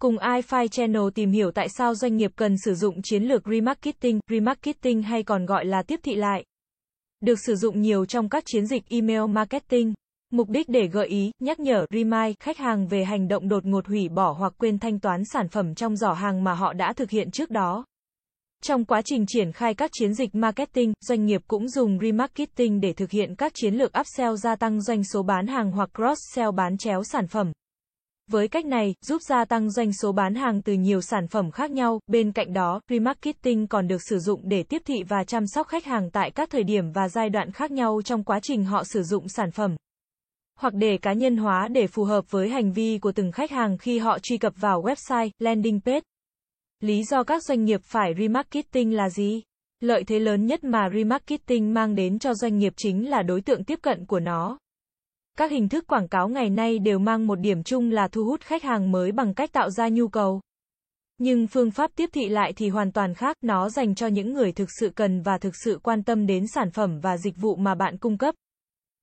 Cùng iFi Channel tìm hiểu tại sao doanh nghiệp cần sử dụng chiến lược remarketing, remarketing hay còn gọi là tiếp thị lại. Được sử dụng nhiều trong các chiến dịch email marketing. Mục đích để gợi ý, nhắc nhở, remind khách hàng về hành động đột ngột hủy bỏ hoặc quên thanh toán sản phẩm trong giỏ hàng mà họ đã thực hiện trước đó. Trong quá trình triển khai các chiến dịch marketing, doanh nghiệp cũng dùng remarketing để thực hiện các chiến lược upsell gia tăng doanh số bán hàng hoặc cross-sell bán chéo sản phẩm. Với cách này, giúp gia tăng doanh số bán hàng từ nhiều sản phẩm khác nhau, bên cạnh đó, remarketing còn được sử dụng để tiếp thị và chăm sóc khách hàng tại các thời điểm và giai đoạn khác nhau trong quá trình họ sử dụng sản phẩm. Hoặc để cá nhân hóa để phù hợp với hành vi của từng khách hàng khi họ truy cập vào website, landing page. Lý do các doanh nghiệp phải remarketing là gì? Lợi thế lớn nhất mà remarketing mang đến cho doanh nghiệp chính là đối tượng tiếp cận của nó. Các hình thức quảng cáo ngày nay đều mang một điểm chung là thu hút khách hàng mới bằng cách tạo ra nhu cầu. Nhưng phương pháp tiếp thị lại thì hoàn toàn khác, nó dành cho những người thực sự cần và thực sự quan tâm đến sản phẩm và dịch vụ mà bạn cung cấp.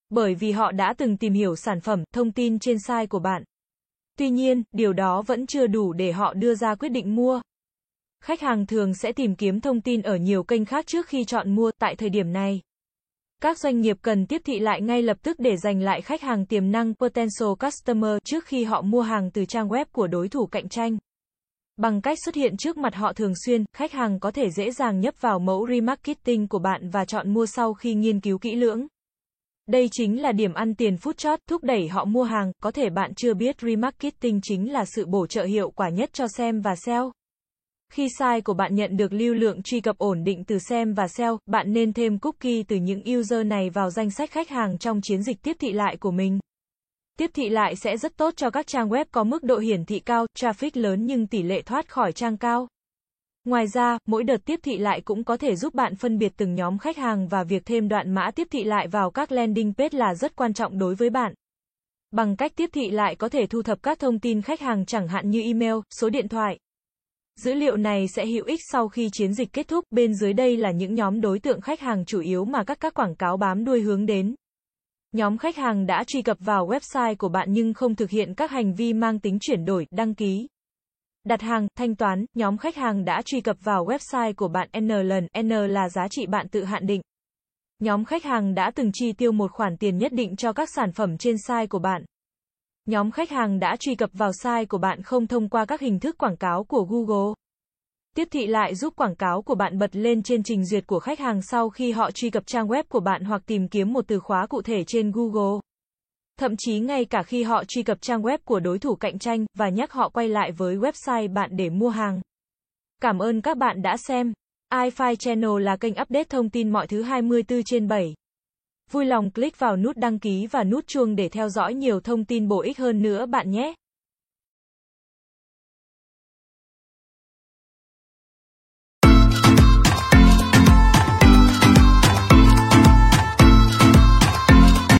Bởi vì họ đã từng tìm hiểu sản phẩm, thông tin trên site của bạn. Tuy nhiên, điều đó vẫn chưa đủ để họ đưa ra quyết định mua. Khách hàng thường sẽ tìm kiếm thông tin ở nhiều kênh khác trước khi chọn mua tại thời điểm này. Các doanh nghiệp cần tiếp thị lại ngay lập tức để giành lại khách hàng tiềm năng potential customer trước khi họ mua hàng từ trang web của đối thủ cạnh tranh. Bằng cách xuất hiện trước mặt họ thường xuyên, khách hàng có thể dễ dàng nhấp vào mẫu remarketing của bạn và chọn mua sau khi nghiên cứu kỹ lưỡng. Đây chính là điểm ăn tiền phút chót, thúc đẩy họ mua hàng, có thể bạn chưa biết remarketing chính là sự bổ trợ hiệu quả nhất cho xem và sell. Khi site của bạn nhận được lưu lượng truy cập ổn định từ xem và sell, bạn nên thêm cookie từ những user này vào danh sách khách hàng trong chiến dịch tiếp thị lại của mình. Tiếp thị lại sẽ rất tốt cho các trang web có mức độ hiển thị cao, traffic lớn nhưng tỷ lệ thoát khỏi trang cao. Ngoài ra, mỗi đợt tiếp thị lại cũng có thể giúp bạn phân biệt từng nhóm khách hàng và việc thêm đoạn mã tiếp thị lại vào các landing page là rất quan trọng đối với bạn. Bằng cách tiếp thị lại có thể thu thập các thông tin khách hàng chẳng hạn như email, số điện thoại. Dữ liệu này sẽ hữu ích sau khi chiến dịch kết thúc. Bên dưới đây là những nhóm đối tượng khách hàng chủ yếu mà các các quảng cáo bám đuôi hướng đến. Nhóm khách hàng đã truy cập vào website của bạn nhưng không thực hiện các hành vi mang tính chuyển đổi, đăng ký, đặt hàng, thanh toán, nhóm khách hàng đã truy cập vào website của bạn N lần, N là giá trị bạn tự hạn định. Nhóm khách hàng đã từng chi tiêu một khoản tiền nhất định cho các sản phẩm trên site của bạn. Nhóm khách hàng đã truy cập vào site của bạn không thông qua các hình thức quảng cáo của Google. Tiếp thị lại giúp quảng cáo của bạn bật lên trên trình duyệt của khách hàng sau khi họ truy cập trang web của bạn hoặc tìm kiếm một từ khóa cụ thể trên Google. Thậm chí ngay cả khi họ truy cập trang web của đối thủ cạnh tranh và nhắc họ quay lại với website bạn để mua hàng. Cảm ơn các bạn đã xem. iFi Channel là kênh update thông tin mọi thứ 24 trên 7. Vui lòng click vào nút đăng ký và nút chuông để theo dõi nhiều thông tin bổ ích hơn nữa bạn nhé.